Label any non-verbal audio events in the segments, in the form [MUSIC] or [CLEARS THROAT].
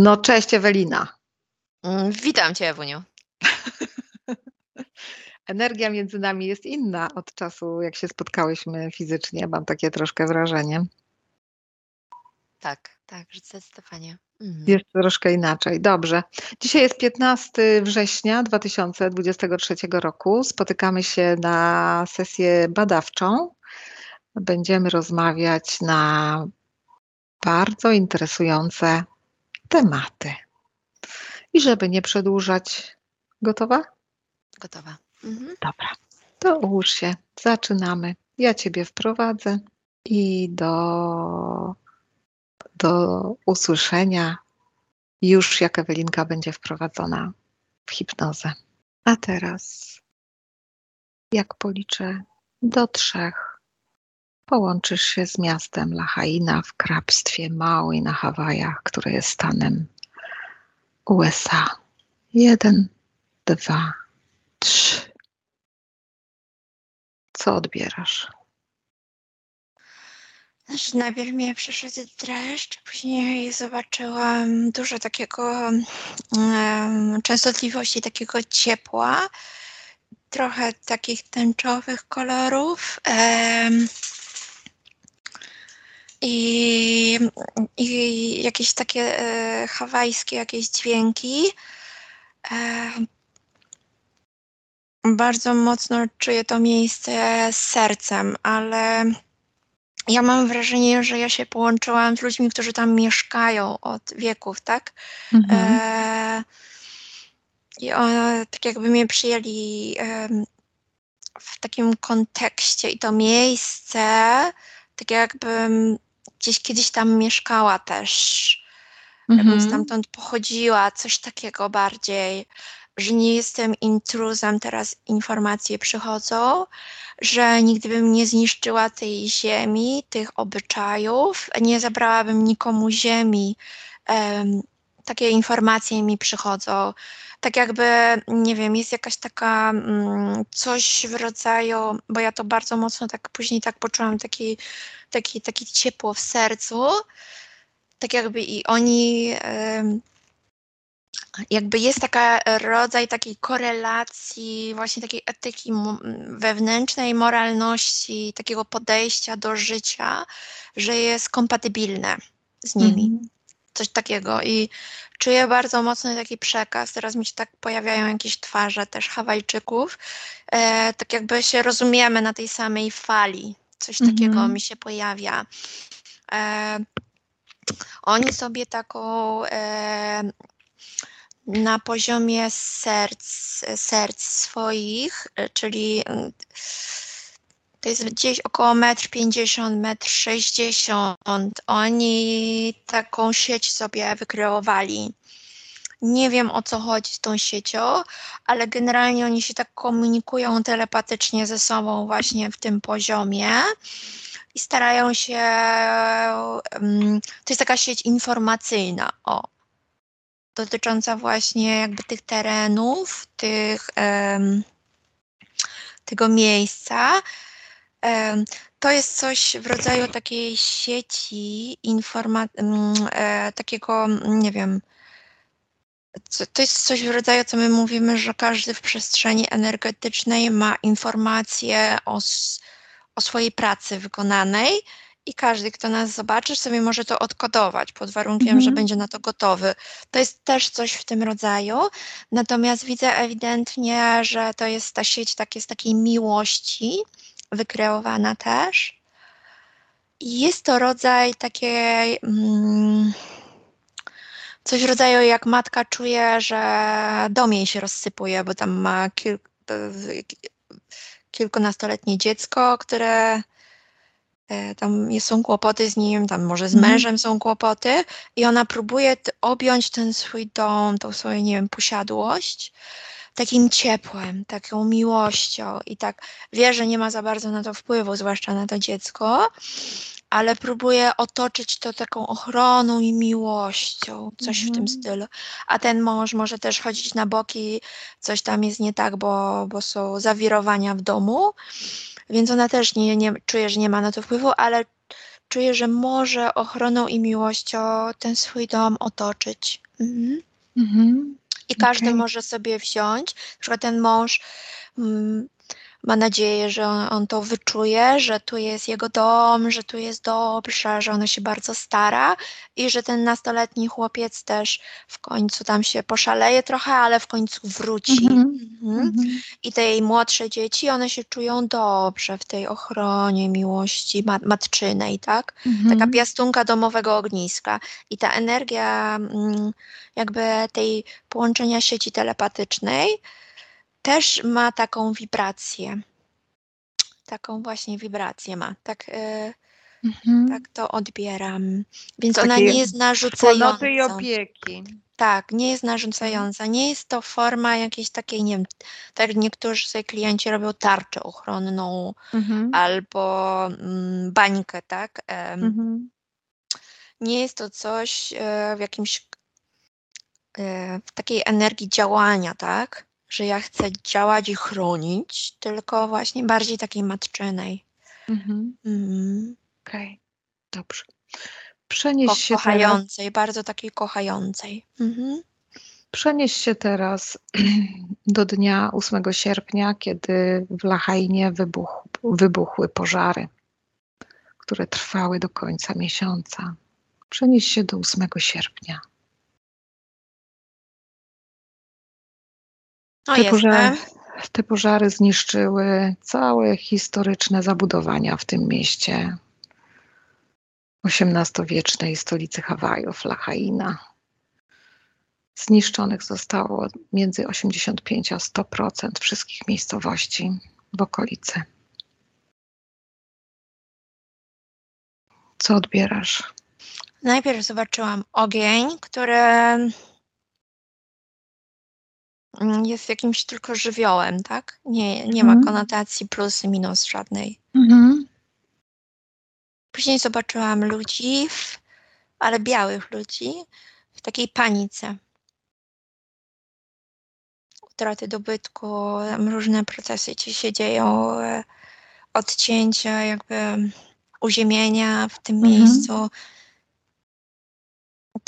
No cześć Ewelina. Mm, witam Cię Ewuniu. [LAUGHS] Energia między nami jest inna od czasu, jak się spotkałyśmy fizycznie. Mam takie troszkę wrażenie. Tak, tak, zdecydowanie. Mhm. Jest troszkę inaczej. Dobrze. Dzisiaj jest 15 września 2023 roku. Spotykamy się na sesję badawczą. Będziemy rozmawiać na bardzo interesujące tematy. I żeby nie przedłużać, gotowa? Gotowa. Mhm. Dobra, to ułóż się, zaczynamy. Ja Ciebie wprowadzę i do, do usłyszenia już jak Ewelinka będzie wprowadzona w hipnozę. A teraz, jak policzę do trzech, połączysz się z miastem Lahaina w hrabstwie Maui na Hawajach, które jest stanem USA. Jeden, dwa, trzy. Co odbierasz? Znaczy, najpierw mnie przeszedł dreszcz, później zobaczyłam dużo takiego um, częstotliwości, takiego ciepła, trochę takich tęczowych kolorów. Um, i, i jakieś takie e, hawajskie jakieś dźwięki. E, bardzo mocno czuję to miejsce z sercem, ale ja mam wrażenie, że ja się połączyłam z ludźmi, którzy tam mieszkają od wieków, tak? Mhm. E, I one tak jakby mnie przyjęli e, w takim kontekście i to miejsce, tak jakbym gdzieś kiedyś tam mieszkała też, mhm. jakbym stamtąd pochodziła, coś takiego bardziej, że nie jestem intruzem, teraz informacje przychodzą, że nigdy bym nie zniszczyła tej ziemi, tych obyczajów, nie zabrałabym nikomu ziemi. Um, takie informacje mi przychodzą. Tak jakby, nie wiem, jest jakaś taka mm, coś w rodzaju, bo ja to bardzo mocno tak później tak poczułam, taki, taki, taki ciepło w sercu. Tak jakby i oni jakby jest taka rodzaj takiej korelacji, właśnie takiej etyki wewnętrznej, moralności, takiego podejścia do życia, że jest kompatybilne z nimi. Mm coś takiego i czuję bardzo mocny taki przekaz. Teraz mi się tak pojawiają jakieś twarze też Hawajczyków, e, tak jakby się rozumiemy na tej samej fali. Coś mm -hmm. takiego mi się pojawia. E, oni sobie taką e, na poziomie serc, serc swoich, e, czyli to jest gdzieś około 1,50 m, 1,60 m. Oni taką sieć sobie wykreowali. Nie wiem o co chodzi z tą siecią, ale generalnie oni się tak komunikują telepatycznie ze sobą właśnie w tym poziomie i starają się. To jest taka sieć informacyjna, o, dotycząca właśnie jakby tych terenów, tych, tego miejsca to jest coś w rodzaju takiej sieci informa- mm, e, takiego, mm, nie wiem, to jest coś w rodzaju, co my mówimy, że każdy w przestrzeni energetycznej ma informacje o, o swojej pracy wykonanej i każdy, kto nas zobaczy, sobie może to odkodować pod warunkiem, mhm. że będzie na to gotowy. To jest też coś w tym rodzaju. Natomiast widzę ewidentnie, że to jest ta sieć takie, z takiej miłości, wykreowana też. I jest to rodzaj takiej. Mm, coś w rodzaju jak matka czuje, że dom jej się rozsypuje, bo tam ma kil, kilkunastoletnie dziecko, które e, tam są kłopoty z nim, tam może z mhm. mężem są kłopoty i ona próbuje objąć ten swój dom, tą swoją, nie wiem, posiadłość takim ciepłem, taką miłością i tak wie, że nie ma za bardzo na to wpływu, zwłaszcza na to dziecko, ale próbuje otoczyć to taką ochroną i miłością, coś w tym mhm. stylu. A ten mąż może też chodzić na boki, coś tam jest nie tak, bo, bo są zawirowania w domu, więc ona też nie, nie czuje, że nie ma na to wpływu, ale czuję, że może ochroną i miłością ten swój dom otoczyć. Mhm. Mhm. I każdy Okej. może sobie wziąć, na przykład ten mąż mm, ma nadzieję, że on, on to wyczuje, że tu jest jego dom, że tu jest dobrze, że ona się bardzo stara i że ten nastoletni chłopiec też w końcu tam się poszaleje trochę, ale w końcu wróci. Mhm. Mhm. Mhm. I te jej młodsze dzieci, one się czują dobrze w tej ochronie, miłości ma- matczynej, tak? Taka Mhm. piastunka domowego ogniska. I ta energia mm, jakby tej połączenia sieci telepatycznej też ma taką wibrację. Taką właśnie wibrację ma. Tak, y, Mhm. tak to odbieram. Więc ona Takiej nie jest narzucająca. Wspólnoty i opieki. Tak, nie jest narzucająca. Nie jest to forma jakiejś takiej, nie wiem, tak niektórzy sobie klienci robią tarczę ochronną Mhm. albo mm, bańkę, tak? Mhm. nie jest to coś e, w jakimś e, w takiej energii działania, tak? Że ja chcę działać i chronić, tylko właśnie bardziej takiej matczynej. Mhm. Mm, Okej. Dobrze. Przenieś ko- się teraz, kochającej, bardzo takiej kochającej. Mhm. przenieś się teraz [CLEARS THROAT] do dnia 8 sierpnia, kiedy w Lachainie wybuch, wybuchły pożary, które trwały do końca miesiąca. Przenieś się do 8 sierpnia. No Te pożary, te pożary zniszczyły całe historyczne zabudowania w tym mieście. XVIII-wiecznej stolicy Hawajów, Lahaina. Zniszczonych zostało między 85 a 100% wszystkich miejscowości w okolicy. Co odbierasz? Najpierw zobaczyłam ogień, który jest jakimś tylko żywiołem, tak? Nie, nie ma Mhm. konotacji plus i minus żadnej. Mhm. Później zobaczyłam ludzi, w, ale białych ludzi, w takiej panice. Utraty dobytku, tam różne procesy ci się dzieją, e, odcięcia, jakby uziemienia w tym Mhm. miejscu.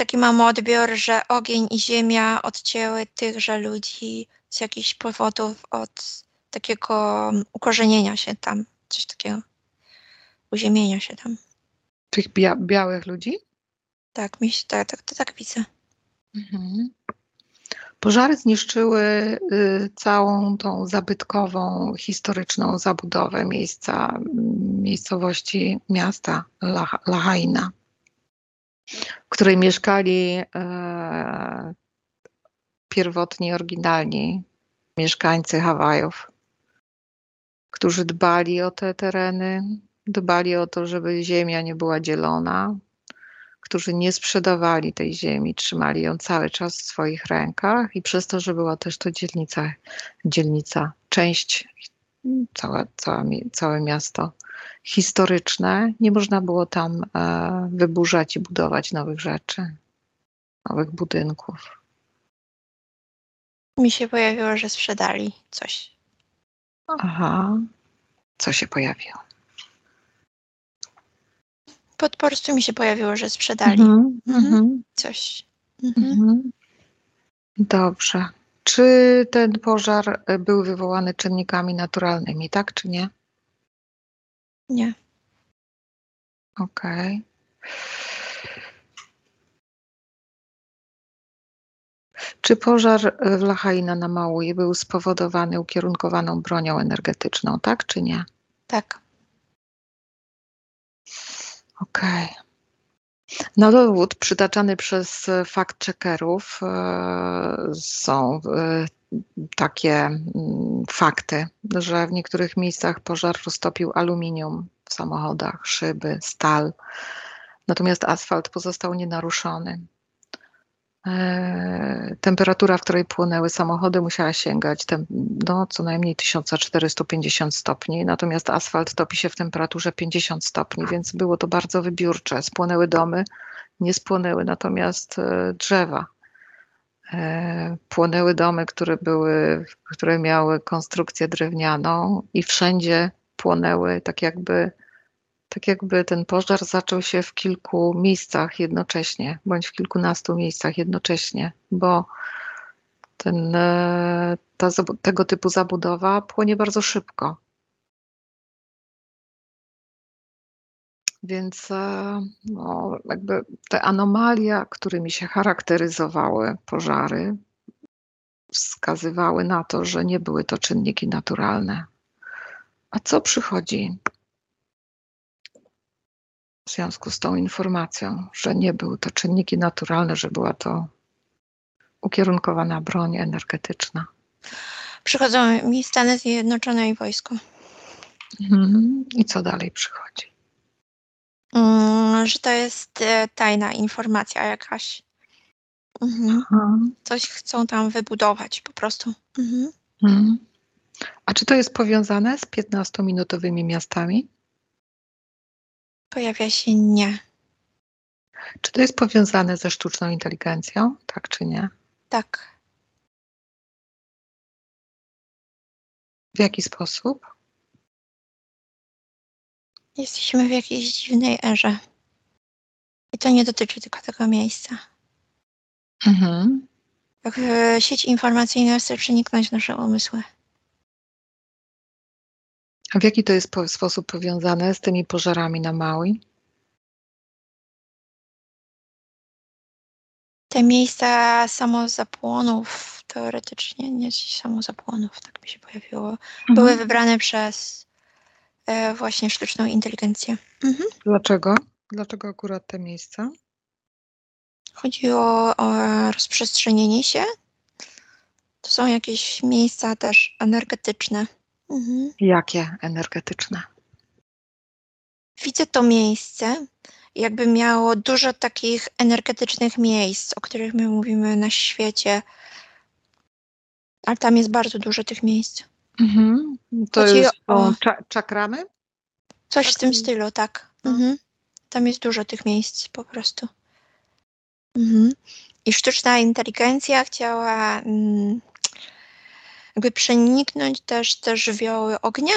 Taki mam odbiór, że ogień i ziemia odcięły tychże ludzi z jakichś powodów od takiego ukorzenienia się tam, coś takiego, uziemienia się tam. Tych bia białych ludzi? Tak, mi się, tak, tak, to tak widzę. Mhm. Pożary zniszczyły y, całą tą zabytkową, historyczną zabudowę miejsca, m, miejscowości miasta Lah Lahaina, w której mieszkali e, pierwotni, oryginalni mieszkańcy Hawajów, którzy dbali o te tereny, dbali o to, żeby ziemia nie była dzielona, którzy nie sprzedawali tej ziemi, trzymali ją cały czas w swoich rękach i przez to, że była też to dzielnica, dzielnica część, całe, całe, całe miasto historyczne, nie można było tam e, wyburzać i budować nowych rzeczy, nowych budynków. Mi się pojawiło, że sprzedali coś. Aha, co się pojawiło? Po, po prostu mi się pojawiło, że sprzedali Mhm, Mhm. mhm, coś. Mhm. Dobrze. Czy ten pożar był wywołany czynnikami naturalnymi, tak czy nie? Nie. Okej. Czy pożar w Lahaina na Maui był spowodowany ukierunkowaną bronią energetyczną, tak czy nie? Tak. Okej. Na dowód przytaczany przez fact-checkerów e, są e, takie mm, fakty, że w niektórych miejscach pożar roztopił aluminium w samochodach, szyby, stal, natomiast asfalt pozostał nienaruszony. E, Temperatura, w której płonęły samochody, musiała sięgać tem, no, co najmniej 1450 stopni, natomiast asfalt topi się w temperaturze 50 stopni, więc było to bardzo wybiórcze. Spłonęły domy, nie spłonęły natomiast e, drzewa. E, Płonęły domy, które, były, które miały konstrukcję drewnianą i wszędzie płonęły tak jakby tak jakby ten pożar zaczął się w kilku miejscach jednocześnie, bądź w kilkunastu miejscach jednocześnie, bo ten, e, ta, tego typu zabudowa płonie bardzo szybko. Więc e, no, jakby te anomalia, którymi się charakteryzowały pożary, wskazywały na to, że nie były to czynniki naturalne. A co przychodzi w związku z tą informacją, że nie były to czynniki naturalne, że była to ukierunkowana broń energetyczna? Przychodzą mi Stany Zjednoczone i wojsko. Mhm. I co dalej przychodzi? Mm, że to jest e, tajna informacja jakaś. Mhm. Coś chcą tam wybudować po prostu. Mhm. Mhm. A czy to jest powiązane z 15-minutowymi miastami? Pojawia się nie. Czy to jest powiązane ze sztuczną inteligencją, tak czy nie? Tak. W jaki sposób? Jesteśmy w jakiejś dziwnej erze. I to nie dotyczy tylko tego miejsca. Mhm. Jak e, sieć informacyjna chce przeniknąć nasze umysły. A w jaki to jest po sposób powiązane z tymi pożarami na Maui? Te miejsca samozapłonów, teoretycznie nie samozapłonów, tak mi się pojawiło, mhm. były wybrane przez e, właśnie sztuczną inteligencję. Mhm. Dlaczego? Dlaczego akurat te miejsca? Chodzi o, o rozprzestrzenienie się. To są jakieś miejsca też energetyczne. Mhm. Jakie energetyczne? Widzę to miejsce, jakby miało dużo takich energetycznych miejsc, o których my mówimy na świecie. Ale tam jest bardzo dużo tych miejsc. Mhm. To Chodzi jest o czakramy? Coś w tym stylu, tak. No. Mhm. Tam jest dużo tych miejsc po prostu. Mhm. I sztuczna inteligencja chciała mm, jakby przeniknąć też te żywioły ognia,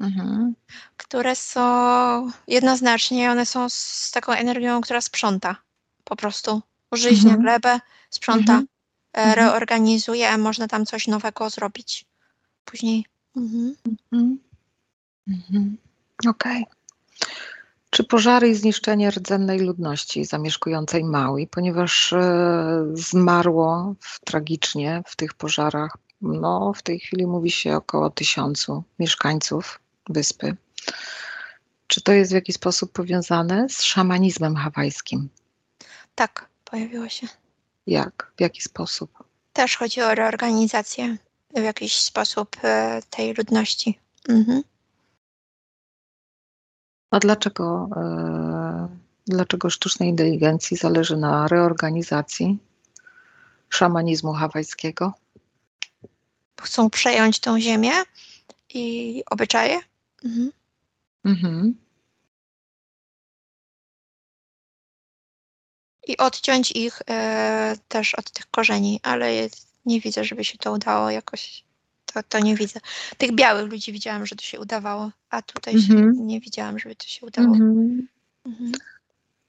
mhm. które są jednoznacznie, one są z taką energią, która sprząta po prostu. Użyźnia mhm. glebę, sprząta, mhm. E, mhm. reorganizuje, można tam coś nowego zrobić później. Mhm. mhm. mhm. Okej. Okay. Czy pożary i zniszczenie rdzennej ludności zamieszkującej Maui, ponieważ e, zmarło w, tragicznie w tych pożarach, no w tej chwili mówi się około tysiącu mieszkańców wyspy. Czy to jest w jakiś sposób powiązane z szamanizmem hawajskim? Tak, pojawiło się. Jak? W jaki sposób? Też chodzi o reorganizację w jakiś sposób e, tej ludności. Mhm. A dlaczego, e, dlaczego sztucznej inteligencji zależy na reorganizacji szamanizmu hawajskiego? Chcą przejąć tą ziemię i obyczaje. Mhm. Mhm. I odciąć ich e, też od tych korzeni, ale nie widzę, żeby się to udało jakoś to, to nie widzę. Tych białych ludzi widziałam, że to się udawało, a tutaj mhm. nie widziałam, żeby to się udało. Mhm.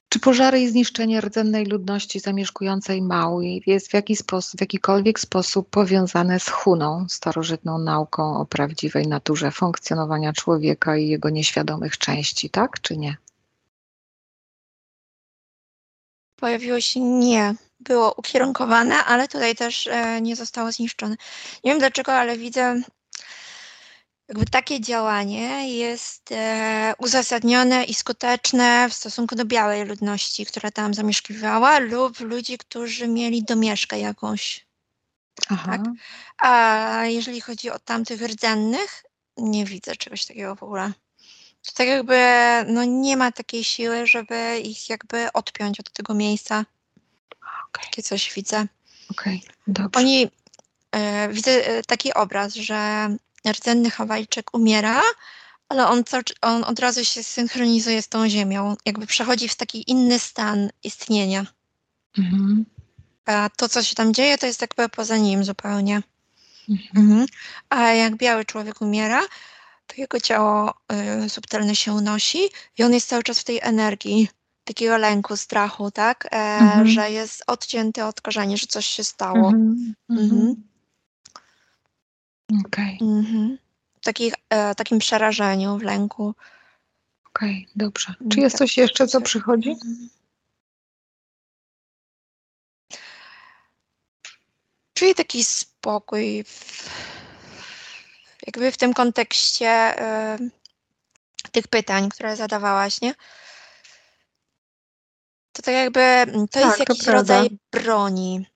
Czy pożary i zniszczenie rdzennej ludności zamieszkującej Maui jest w, jaki sposób, w jakikolwiek sposób powiązane z Huną, starożytną nauką o prawdziwej naturze funkcjonowania człowieka i jego nieświadomych części, tak czy nie? Pojawiło się nie było ukierunkowane, ale tutaj też e, nie zostało zniszczone. Nie wiem dlaczego, ale widzę, jakby takie działanie jest e, uzasadnione i skuteczne w stosunku do białej ludności, która tam zamieszkiwała, lub ludzi, którzy mieli domieszkę jakąś. Aha. Tak? A jeżeli chodzi o tamtych rdzennych, nie widzę czegoś takiego w ogóle. To tak jakby no, nie ma takiej siły, żeby ich jakby odpiąć od tego miejsca. Okay. Takie coś widzę. Okej, okay, dobrze. Oni, e, widzę e, taki obraz, że rdzenny Hawajczyk umiera, ale on, co, on od razu się synchronizuje z tą ziemią, jakby przechodzi w taki inny stan istnienia. Mhm. A to, co się tam dzieje, to jest jakby poza nim zupełnie. Mhm. Mhm. A jak biały człowiek umiera, to jego ciało y, subtelne się unosi i on jest cały czas w tej energii takiego lęku, strachu, tak? E, Mhm. Że jest odcięty od korzeni, że coś się stało. Mhm. Mhm. Mhm. Okej, Mhm. Takich, e, takim przerażeniu, w lęku. okej, dobrze. Czy Mm, jest coś jeszcze, co przychodzi? Mhm. Czuję taki spokój w, jakby w tym kontekście y, tych pytań, które zadawałaś, nie? To tak jakby mm, to jest Tak, to jakiś prawda. rodzaj broni.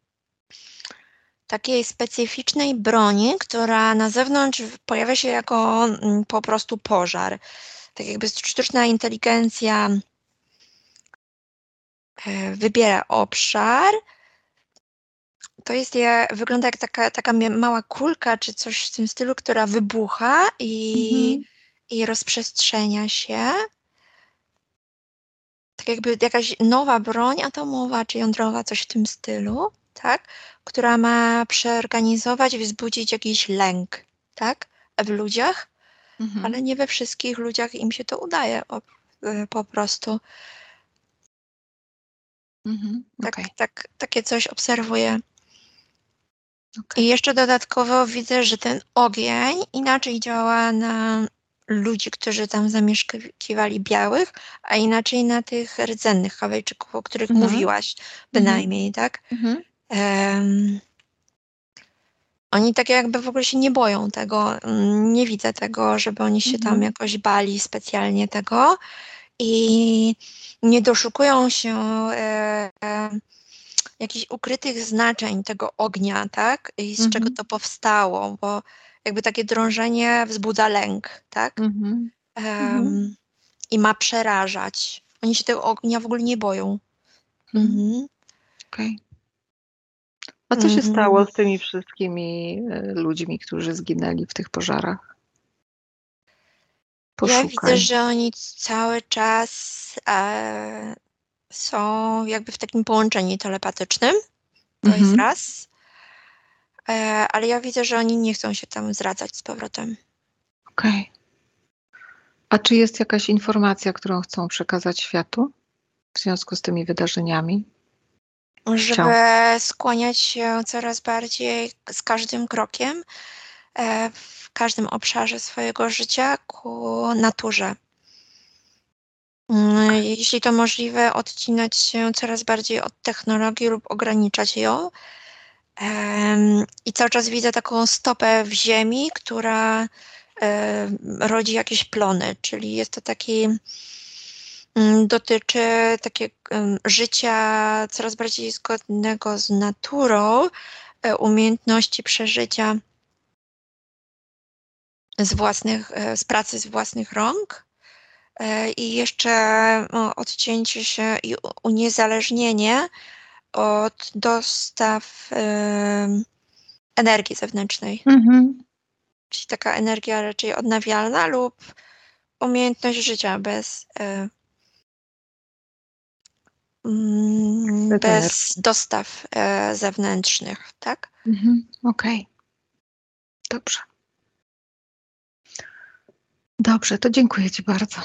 Takiej specyficznej broni, która na zewnątrz pojawia się jako mm, po prostu pożar. Tak jakby sztuczna inteligencja e, wybiera obszar. To jest je, wygląda jak taka, taka mała kulka czy coś w tym stylu, która wybucha i, Mhm. i rozprzestrzenia się. Tak jakby jakaś nowa broń atomowa czy jądrowa, coś w tym stylu, tak? Która ma przeorganizować, wzbudzić jakiś lęk, tak? W ludziach, Mhm. ale nie we wszystkich ludziach im się to udaje po, y, po prostu. Mhm. Tak, Okej, tak, takie coś obserwuję. okej. I jeszcze dodatkowo widzę, że ten ogień inaczej działa na ludzi, którzy tam zamieszkiwali białych, a inaczej na tych rdzennych Hawajczyków, o których Mhm. mówiłaś bynajmniej, tak? Mhm. Em, oni tak jakby w ogóle się nie boją tego, nie widzę tego, żeby oni się tam Mhm. jakoś bali specjalnie tego i nie doszukują się e, e, jakichś ukrytych znaczeń tego ognia, tak? I z Mhm. czego to powstało, bo jakby takie drążenie wzbudza lęk, tak? Mhm. Mhm. I ma przerażać. Oni się tego ognia w ogóle nie boją. Mhm. Mhm. Okej. A co się Mhm. stało z tymi wszystkimi e, ludźmi, którzy zginęli w tych pożarach? Ja widzę, Poszukaj. że oni cały czas e, są jakby w takim połączeniu telepatycznym. To jest Mhm. raz. E, ale ja widzę, że oni nie chcą się tam zradzać z powrotem. Okej. A czy jest jakaś informacja, którą chcą przekazać światu w związku z tymi wydarzeniami? Żeby skłaniać się coraz bardziej z każdym krokiem e, w każdym obszarze swojego życia ku naturze. Mm, Jeśli to możliwe, odcinać się coraz bardziej od technologii lub ograniczać ją. I cały czas widzę taką stopę w ziemi, która em, rodzi jakieś plony, czyli jest to taki, dotyczy takiego życia coraz bardziej zgodnego z naturą, e, umiejętności przeżycia z własnych, e, z pracy z własnych rąk. E, I jeszcze odcięcie się i uniezależnienie od dostaw energii zewnętrznej. Mhm. Czyli taka energia raczej odnawialna lub umiejętność życia bez, mm, Bez bez dostaw e, zewnętrznych, tak? Mhm. Okej. Dobrze. Dobrze, to dziękuję Ci bardzo.